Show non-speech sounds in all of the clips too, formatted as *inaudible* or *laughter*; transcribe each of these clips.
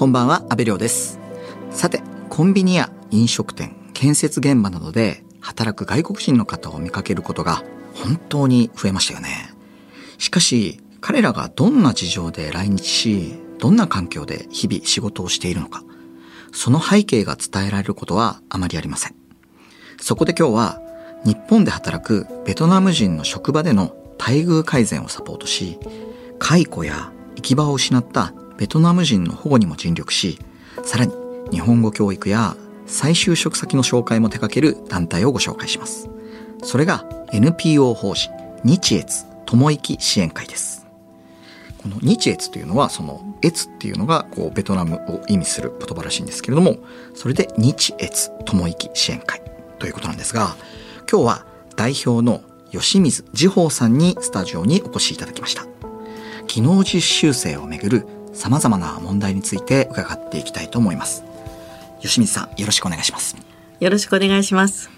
こんばんは、安部亮です。さて、コンビニや飲食店、建設現場などで働く外国人の方を見かけることが本当に増えましたよね。しかし、彼らがどんな事情で来日し、どんな環境で日々仕事をしているのか、その背景が伝えられることはあまりありません。そこで今日は、日本で働くベトナム人の職場での待遇改善をサポートし、解雇や行き場を失ったベトナム人の保護にも尽力し、さらに日本語教育や再就職先の紹介も手掛ける団体をご紹介します。それが NPO 法人日越友生支援会です。この日越というのはその越っていうのがこうベトナムを意味する言葉らしいんですけれども、それで日越友生支援会ということなんですが、今日は代表の吉水次宝さんにスタジオにお越しいただきました。技能実習生をめぐる様々な問題について伺っていきたいと思います。吉水さん、よろしくお願いします。よろしくお願いします。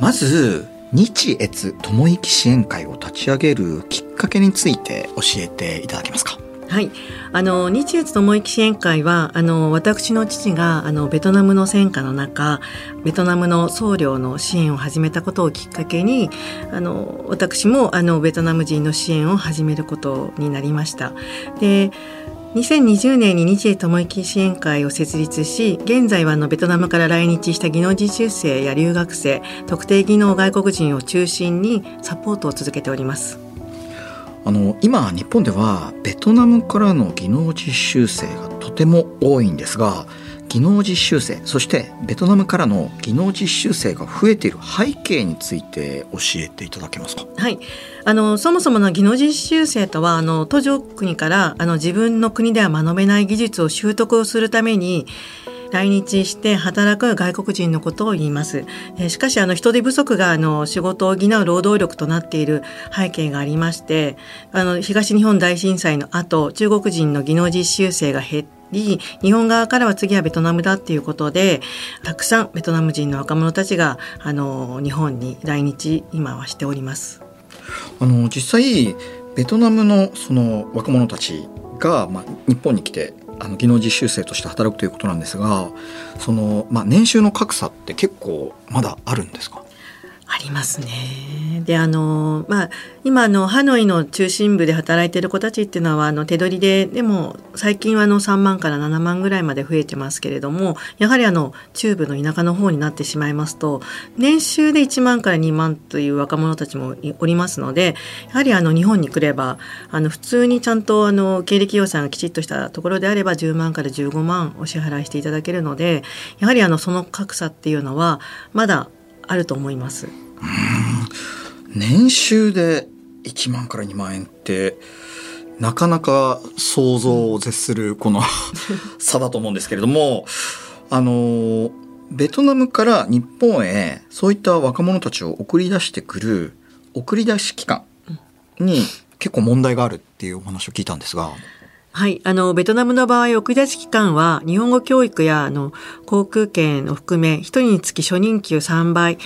まず、日越友生支援会を立ち上げるきっかけについて教えていただけますか？はい。あの、日越友生支援会は、あの、私の父が、あの、ベトナムの戦火の中、ベトナムの僧侶の支援を始めたことをきっかけに、あの、私も、あの、ベトナム人の支援を始めることになりました。で、2020年に日英友生支援会を設立し、現在はあのベトナムから来日した技能実習生や留学生、特定技能外国人を中心にサポートを続けております。あの、今、日本ではベトナムからの技能実習生がとても多いんですが、技能実習生、そしてベトナムからの技能実習生が増えている背景について教えていただけますか？はい。あの、そもそもの技能実習生とは、あの、途上国から、あの、自分の国では学べない技術を習得をするために、来日して働く外国人のことを言います。えーしかし、あの、人手不足が、あの、仕事を補う労働力となっている背景がありまして、あの、東日本大震災の後、中国人の技能実習生が減って、日本側からは次はベトナムだっていうことで、たくさんベトナム人の若者たちが、あの、日本に来日、今はしております。あの実際ベトナムのその若者たちが、まあ、日本に来てあの技能実習生として働くということなんですがその、まあ、年収の格差って結構まだあるんですか？ありますね。で、あの、まあ、今、の、ハノイの中心部で働いてる子たちっていうのは、あの、手取りで、でも、最近はあの、3万から7万ぐらいまで増えてますけれども、やはりあの、中部の田舎の方になってしまいますと、年収で1万から2万という若者たちもおりますので、やはりあの、日本に来れば、あの、普通にちゃんとあの、経歴予算がきちっとしたところであれば、10万から15万お支払いしていただけるので、やはりあの、その格差っていうのは、まだあると思います。年収で1万から2万円ってなかなか想像を絶するこの *laughs* 差だと思うんですけれどもあのベトナムから日本へそういった若者たちを送り出してくる送り出し機関に結構問題があるっていうお話を聞いたんですが。はい。あの、ベトナムの場合、送り出し期間は、日本語教育や、あの、航空券を含め、一人につき初任給3倍、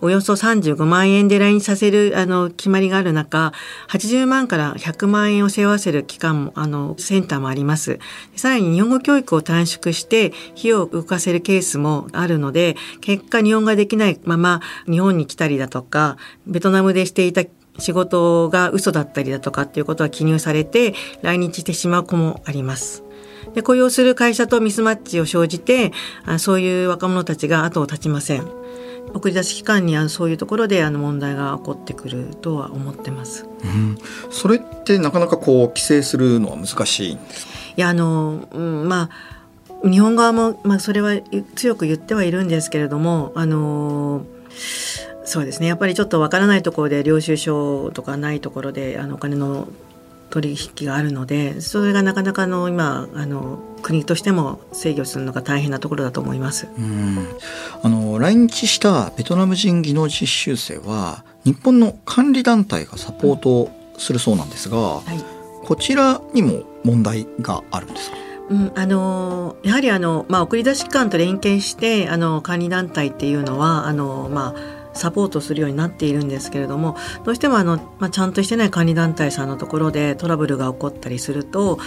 およそ35万円で来日させる、あの、決まりがある中、80万から100万円を背負わせる期間も、あの、センターもあります。さらに、日本語教育を短縮して、費用を浮かせるケースもあるので、結果、日本ができないまま、日本に来たりだとか、ベトナムでしていた仕事が嘘だったりだとかっていうことが記入されて来日してしまう子もあります。で雇用する会社とミスマッチを生じてあそういう若者たちが後を絶ちません。送り出し期間にあのそういうところであの問題が起こってくるとは思ってます。うん、それってなかなかこう規制するのは難しいんですか？いやあの、うん、まあ日本側も、まあ、それは強く言ってはいるんですけれどもあのそうですね。やっぱりちょっとわからないところで領収書とかないところであのお金の取引があるのでそれがなかなかの今あの国としても制御するのが大変なところだと思います。うん。あの来日したベトナム人技能実習生は日本の管理団体がサポートするそうなんですが、はい。こちらにも問題があるんですか？うん、あのやはりあの、まあ、送り出し機関と連携してあの管理団体っていうのはあの、まあ、サポートするようになっているんですけれどもどうしてもあの、まあ、ちゃんとしてない管理団体さんのところでトラブルが起こったりすると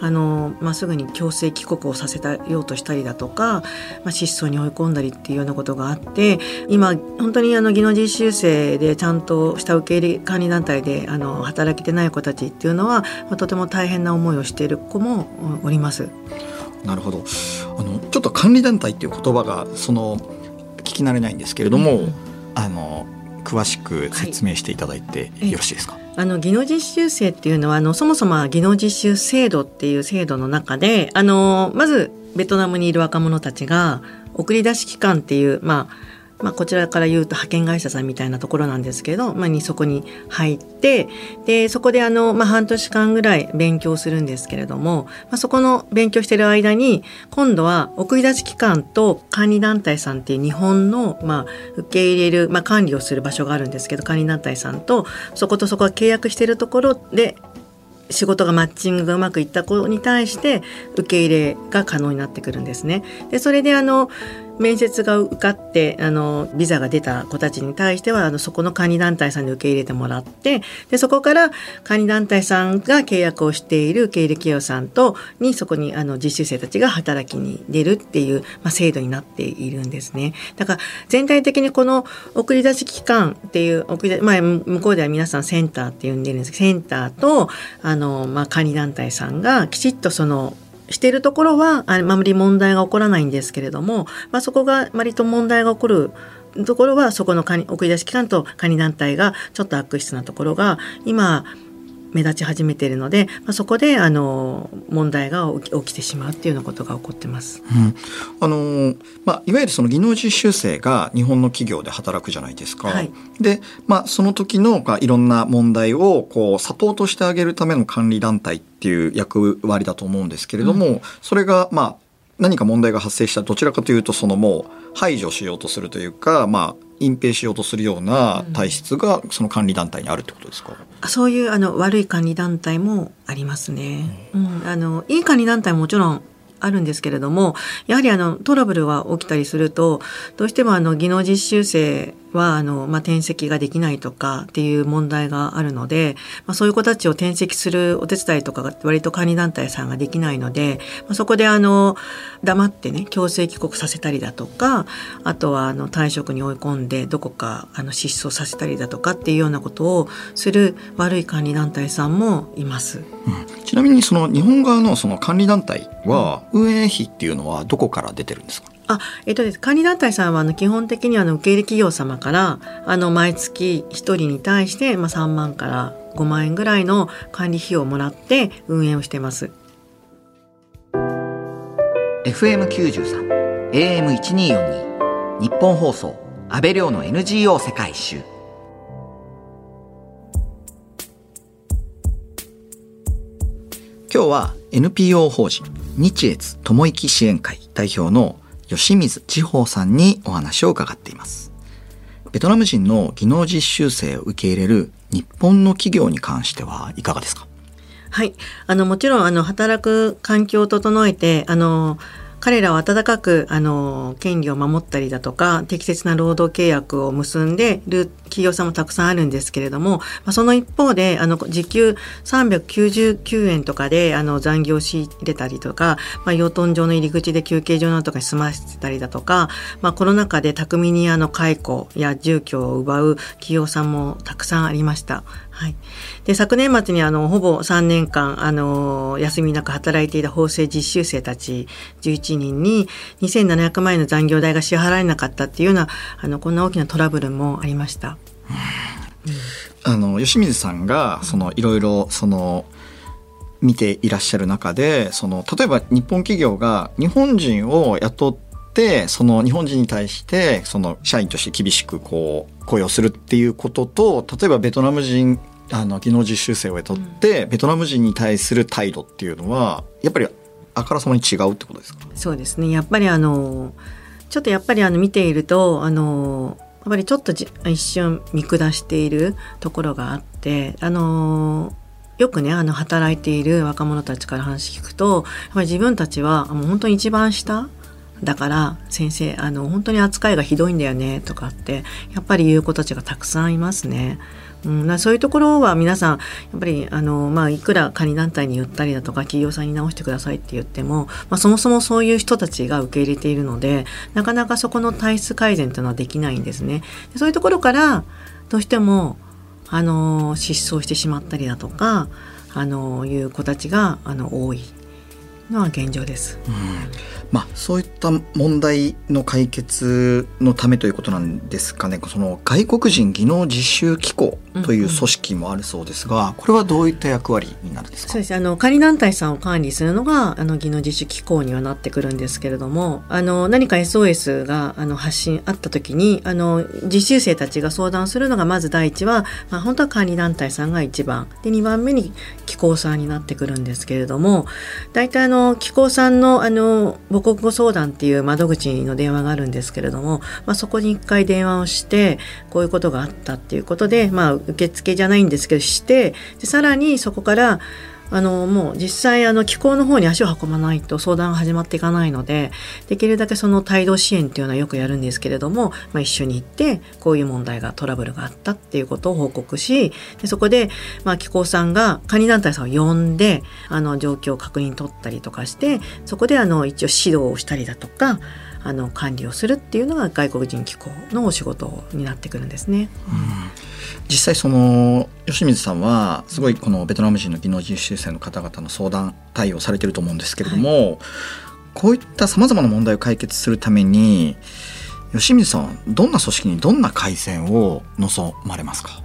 あの、まあ、すぐに強制帰国をさせたようとしたりだとか、まあ、失踪に追い込んだりっていうようなことがあって今本当にあの技能実習生でちゃんとした受け入れ管理団体であの働けてない子たちっていうのは、まあ、とても大変な思いをしている子もおります。なるほどあのちょっと管理団体っていう言葉がその聞き慣れないんですけれども、うん、あの詳しく説明していただいてよろしいですか、はい、あの技能実習生っていうのはあのそもそも技能実習制度っていう制度の中であのまずベトナムにいる若者たちが送り出し機関っていうまあまあ、こちらから言うと派遣会社さんみたいなところなんですけど、まあ、にそこに入ってでそこであの、まあ、半年間ぐらい勉強するんですけれども、まあ、そこの勉強してる間に今度は送り出し機関と管理団体さんっていう日本の、まあ、受け入れる、まあ、管理をする場所があるんですけど管理団体さんとそことそこが契約してるところで仕事がマッチングがうまくいった子に対して受け入れが可能になってくるんですね。でそれであの面接が受かってあのビザが出た子たちに対してはあのそこの管理団体さんに受け入れてもらってでそこから管理団体さんが契約をしている受け入れ企業さんとにそこにあの実習生たちが働きに出るっていう、まあ、制度になっているんですね。だから全体的にこの送り出し機関っていう送り出、まあ、向こうでは皆さんセンターって呼んでるんですけどセンターとあの、まあ、管理団体さんがきちっとそのしているところはあまり問題が起こらないんですけれども、まあ、そこが割と問題が起こるところはそこの送り出し機関とカニ団体がちょっと悪質なところが今目立ち始めているので、まあ、そこであの問題が起きてしまうっていうようなことが起こってます。うん、あのまあいわゆるその技能実習生が日本の企業で働くじゃないですか。はい、で、まあその時のまあいろんな問題をこうサポートしてあげるための管理団体っていう役割だと思うんですけれども、うん、それがまあ何か問題が発生したどちらかというとそのもう排除しようとするというかまあ隠蔽しようとするような体質がその管理団体にあるってことですか、うん、そういうあの悪い管理団体もありますね、うん、あのいい管理団体ももちろんあるんですけれどもやはりあのトラブルが起きたりするとどうしてもあの技能実習生はあの、まあ、転籍ができないとかっていう問題があるので、まあ、そういう子たちを転籍するお手伝いとかが割と管理団体さんができないので、まあ、そこであの黙ってね強制帰国させたりだとかあとはあの退職に追い込んでどこかあの失踪させたりだとかっていうようなことをする悪い管理団体さんもいます。うん、ちなみにその日本側のその管理団体は運営費っていうのはどこから出てるんですか？あ、えっとです。管理団体さんはあの基本的にあの受け入れ企業様からあの毎月1人に対してまあ3万から5万円ぐらいの管理費用をもらって運営をしてます。FM93 AM1242 日本放送安倍亮の NGO 世界一周今日は NPO 法人日越友生支援会代表の吉水地方さんにお話を伺っています。ベトナム人の技能実習生を受け入れる日本の企業に関してはいかがですか？はい。あの、もちろん、あの、働く環境を整えて、あの、彼らは温かく、あの、権利を守ったりだとか、適切な労働契約を結んでいる企業さんもたくさんあるんですけれども、まあ、その一方で、あの、時給399円とかで、あの、残業し入れたりとか、まあ、養豚場の入り口で休憩所などとかに済ませてたりだとか、まあ、コロナ禍で巧みにあの、解雇や住居を奪う企業さんもたくさんありました。はい。で、昨年末にあの、ほぼ3年間、あの、休みなく働いていた法制実習生たち11人に2700万円の残業代が支払えなかったっていうような、あの、こんな大きなトラブルもありました。あの、吉水さんが、その、いろいろ、その、見ていらっしゃる中で、その、例えば日本企業が日本人を雇ってその日本人に対してその社員として厳しくこう雇用するっていうことと例えばベトナム人あの技能実習生を雇って、うん、ベトナム人に対する態度っていうのはやっぱりあからさまに違うってことですか？そうですね。やっぱりあのちょっとやっぱりあの見ているとあのやっぱりちょっと一瞬見下しているところがあってあのよくねあの働いている若者たちから話聞くとやっぱり自分たちはもう本当に一番下だから先生あの本当に扱いがひどいんだよねとかってやっぱり言う子たちがたくさんいますね。うん、そういうところは皆さんやっぱりあの、まあ、いくら管理団体に言ったりだとか企業さんに直してくださいって言っても、まあ、そもそもそういう人たちが受け入れているのでなかなかそこの体質改善というのはできないんですね。そういうところからどうしてもあの失踪してしまったりだとかあのいう子たちがあの多いのは現状です。うんまあ、そういった問題の解決のためということなんですかね。その外国人技能実習機構という組織もあるそうですが、これはどういった役割になるんですか？そうです。あの管理団体さんを管理するのがあの技能実習機構にはなってくるんですけれどもあの何か SOS があの発信あった時にあの実習生たちが相談するのがまず第一は、まあ、本当は管理団体さんが一番。で2番目に機構さんになってくるんですけれども大体あの機構さんのあの母国語相談っていう窓口の電話があるんですけれども、まあ、そこに一回電話をしてこういうことがあったっていうことで、まあ、受付じゃないんですけどしてでさらにそこからあのもう実際あの気候の方に足を運ばないと相談が始まっていかないのでできるだけその帯同支援っていうのはよくやるんですけれども、まあ、一緒に行ってこういう問題がトラブルがあったっていうことを報告しでそこで、まあ、気候さんが管理団体さんを呼んであの状況を確認取ったりとかしてそこであの一応指導をしたりだとかあの管理をするっていうのが外国人機構のお仕事になってくるんですね。うん。実際その吉水さんはすごいこのベトナム人の技能実習生の方々の相談対応されてると思うんですけれども、はい、こういったさまざまな問題を解決するために吉水さんはどんな組織にどんな改善を望まれますか？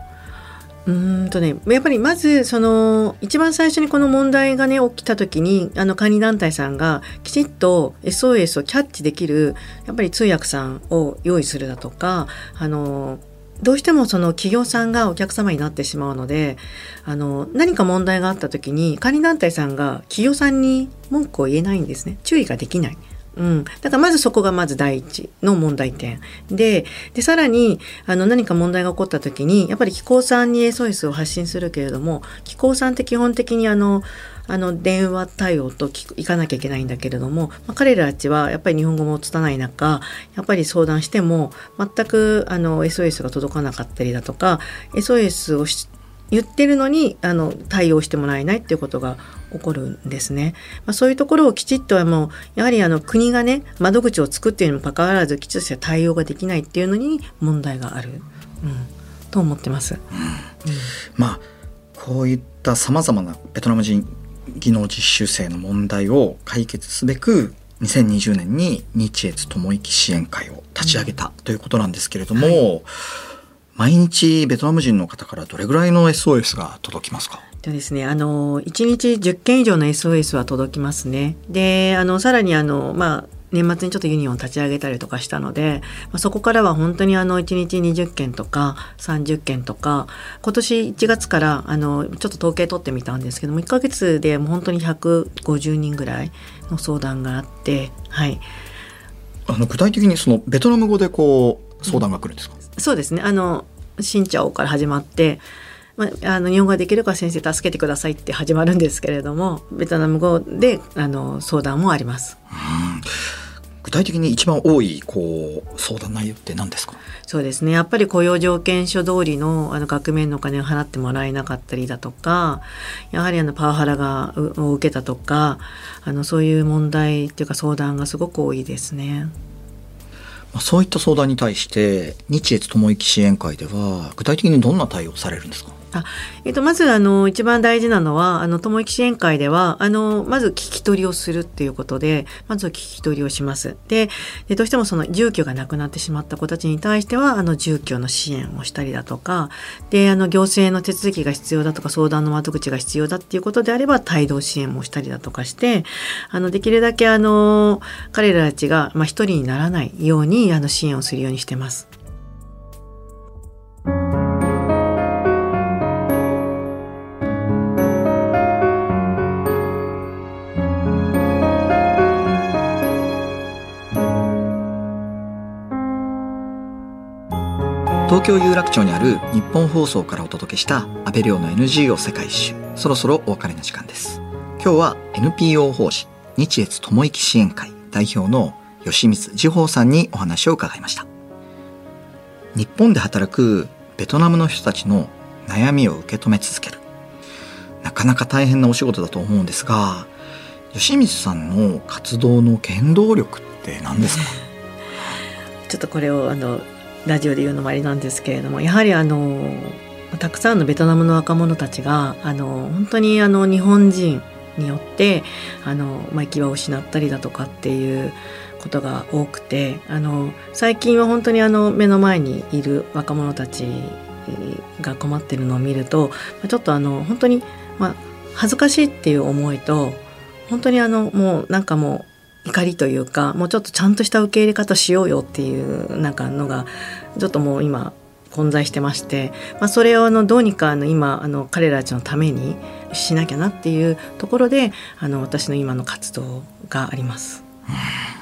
うんとね、やっぱりまずその一番最初にこの問題がね起きた時にあの管理団体さんがきちっと SOS をキャッチできるやっぱり通訳さんを用意するだとかあのどうしてもその企業さんがお客様になってしまうのであの何か問題があった時に管理団体さんが企業さんに文句を言えないんですね注意ができない。うん、だからまずそこがまず第一の問題点。ででさらにあの何か問題が起こった時にやっぱり機構さんに SOS を発信するけれども機構さんって基本的にあのあの電話対応と行かなきゃいけないんだけれども、まあ、彼らたちはやっぱり日本語も拙い中やっぱり相談しても全くあの SOS が届かなかったりだとか SOS をして言ってるのにあの対応してもらえないっていうことが起こるんですね。まあ、そういうところをきちっとはもうやはりあの国がね窓口を作っているにもかかわらずきちっとした対応ができないっていうのに問題がある、うん、と思ってます。うん、まあこういったさまざまなベトナム人技能実習生の問題を解決すべく2020年に日越友生支援会を立ち上げたということなんですけれども、はい、毎日ベトナム人の方からどれぐらいの SOS が届きますか？でですね、あの1日10件以上の SOS は届きますね。であのさらにあの、まあ年末にちょっとユニオン立ち上げたりとかしたので、まあ、そこからは本当にあの1日20件とか30件とか今年1月からあのちょっと統計取ってみたんですけども1ヶ月でもう本当に150人ぐらいの相談があってはい。あの具体的にそのベトナム語でこう相談が来るんですか、うん、そうですねあの新潮から始まってまあ、あの日本語ができるか先生助けてくださいって始まるんですけれどもベトナム語であの相談もあります。うん具体的に一番多いこう相談内容って何ですか？そうですねやっぱり雇用条件書通りのあの額面のお金を払ってもらえなかったりだとかやはりあのパワハラがを受けたとかあのそういう問題っていうか相談がすごく多いですね。そういった相談に対して日越友生支援会では具体的にどんな対応されるんですか？あえっと、まずあの一番大事なのはあの友益支援会ではあのまず聞き取りをするっていうことでまず聞き取りをします。ででどうしてもその住居がなくなってしまった子たちに対してはあの住居の支援をしたりだとかであの行政の手続きが必要だとか相談の窓口が必要だっていうことであれば帯同支援もしたりだとかしてあのできるだけあの彼らたちが、まあ、一人にならないようにあの支援をするようにしてます。東京有楽町にある日本放送からお届けした安倍亮の NGO 世界一周。そろそろお別れの時間です。今日は NPO 法師日越智益支援会代表の吉光次宝さんにお話を伺いました。日本で働くベトナムの人たちの悩みを受け止め続ける。なかなか大変なお仕事だと思うんですが吉光さんの活動の原動力って何ですか？*laughs* ちょっとこれをあのラジオで言うのもありなんですけれどもやはりあのたくさんのベトナムの若者たちがあの本当にあの日本人によってあの、まあ、行き場を失ったりだとかっていうことが多くてあの最近は本当にあの目の前にいる若者たちが困ってるのを見るとちょっとあの本当に、まあ、恥ずかしいっていう思いと本当にあのもうなんかもう怒りというかもうちょっとちゃんとした受け入れ方しようよっていうなんかのがちょっともう今混在してまして、まあ、それをあのどうにかあの今あの彼らたちのためにしなきゃなっていうところであの私の今の活動があります。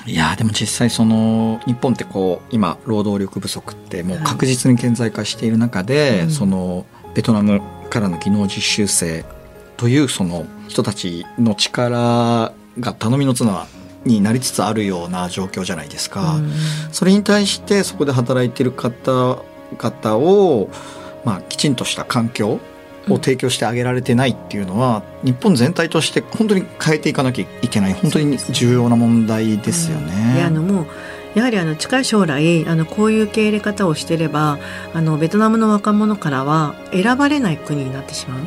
いやでも実際その日本ってこう今労働力不足ってもう確実に顕在化している中で、はいそのベトナムからの技能実習生というその人たちの力が頼みの綱になりつつあるような状況じゃないですか。うん、それに対してそこで働いてる方々を、まあ、きちんとした環境を提供してあげられてないっていうのは、うん、日本全体として本当に変えていかなきゃいけない本当に重要な問題ですよね。うん、いやあのもうやはりあの近い将来あのこういう受け入れ方をしてればあのベトナムの若者からは選ばれない国になってしまう。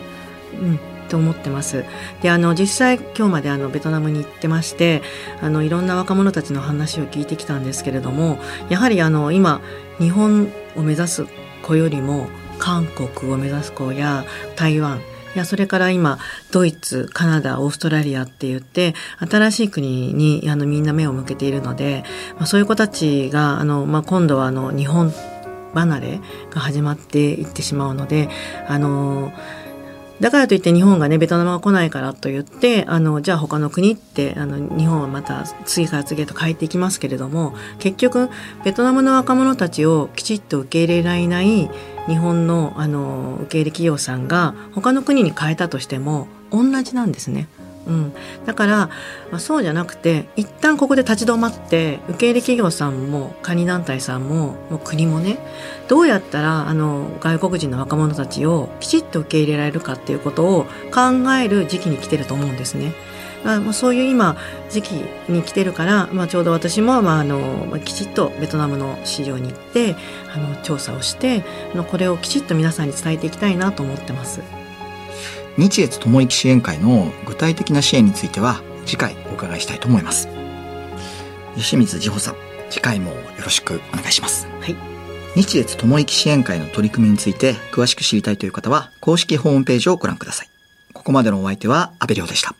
うんと思ってます。で、あの、実際今日まであの、ベトナムに行ってまして、あの、いろんな若者たちの話を聞いてきたんですけれども、やはりあの、今、日本を目指す子よりも、韓国を目指す子や台湾いやそれから今ドイツカナダオーストラリアって言って新しい国にあのみんな目を向けているので、まあ、そういう子たちがあの、まあ、今度はあの日本離れが始まっていってしまうのであのだからといって日本がねベトナムは来ないからと言ってあのじゃあ他の国ってあの日本はまた次から次へと変えていきますけれども結局ベトナムの若者たちをきちっと受け入れられない日本のあの受け入れ企業さんが他の国に変えたとしても同じなんですね。うん、だから、まあ、そうじゃなくて一旦ここで立ち止まって受け入れ企業さんもカニ団体さんももう国もねどうやったらあの外国人の若者たちをきちっと受け入れられるかっていうことを考える時期に来てると思うんですね。あもうそういう今時期に来てるから、まあ、ちょうど私も、まあ、あのきちっとベトナムの市場に行ってあの調査をしてあのこれをきちっと皆さんに伝えていきたいなと思ってます。日越ともいき支援会の具体的な支援については次回お伺いしたいと思います。吉光次保さん次回もよろしくお願いします。はい。日越ともいき支援会の取り組みについて詳しく知りたいという方は公式ホームページをご覧ください。ここまでのお相手は阿部亮でした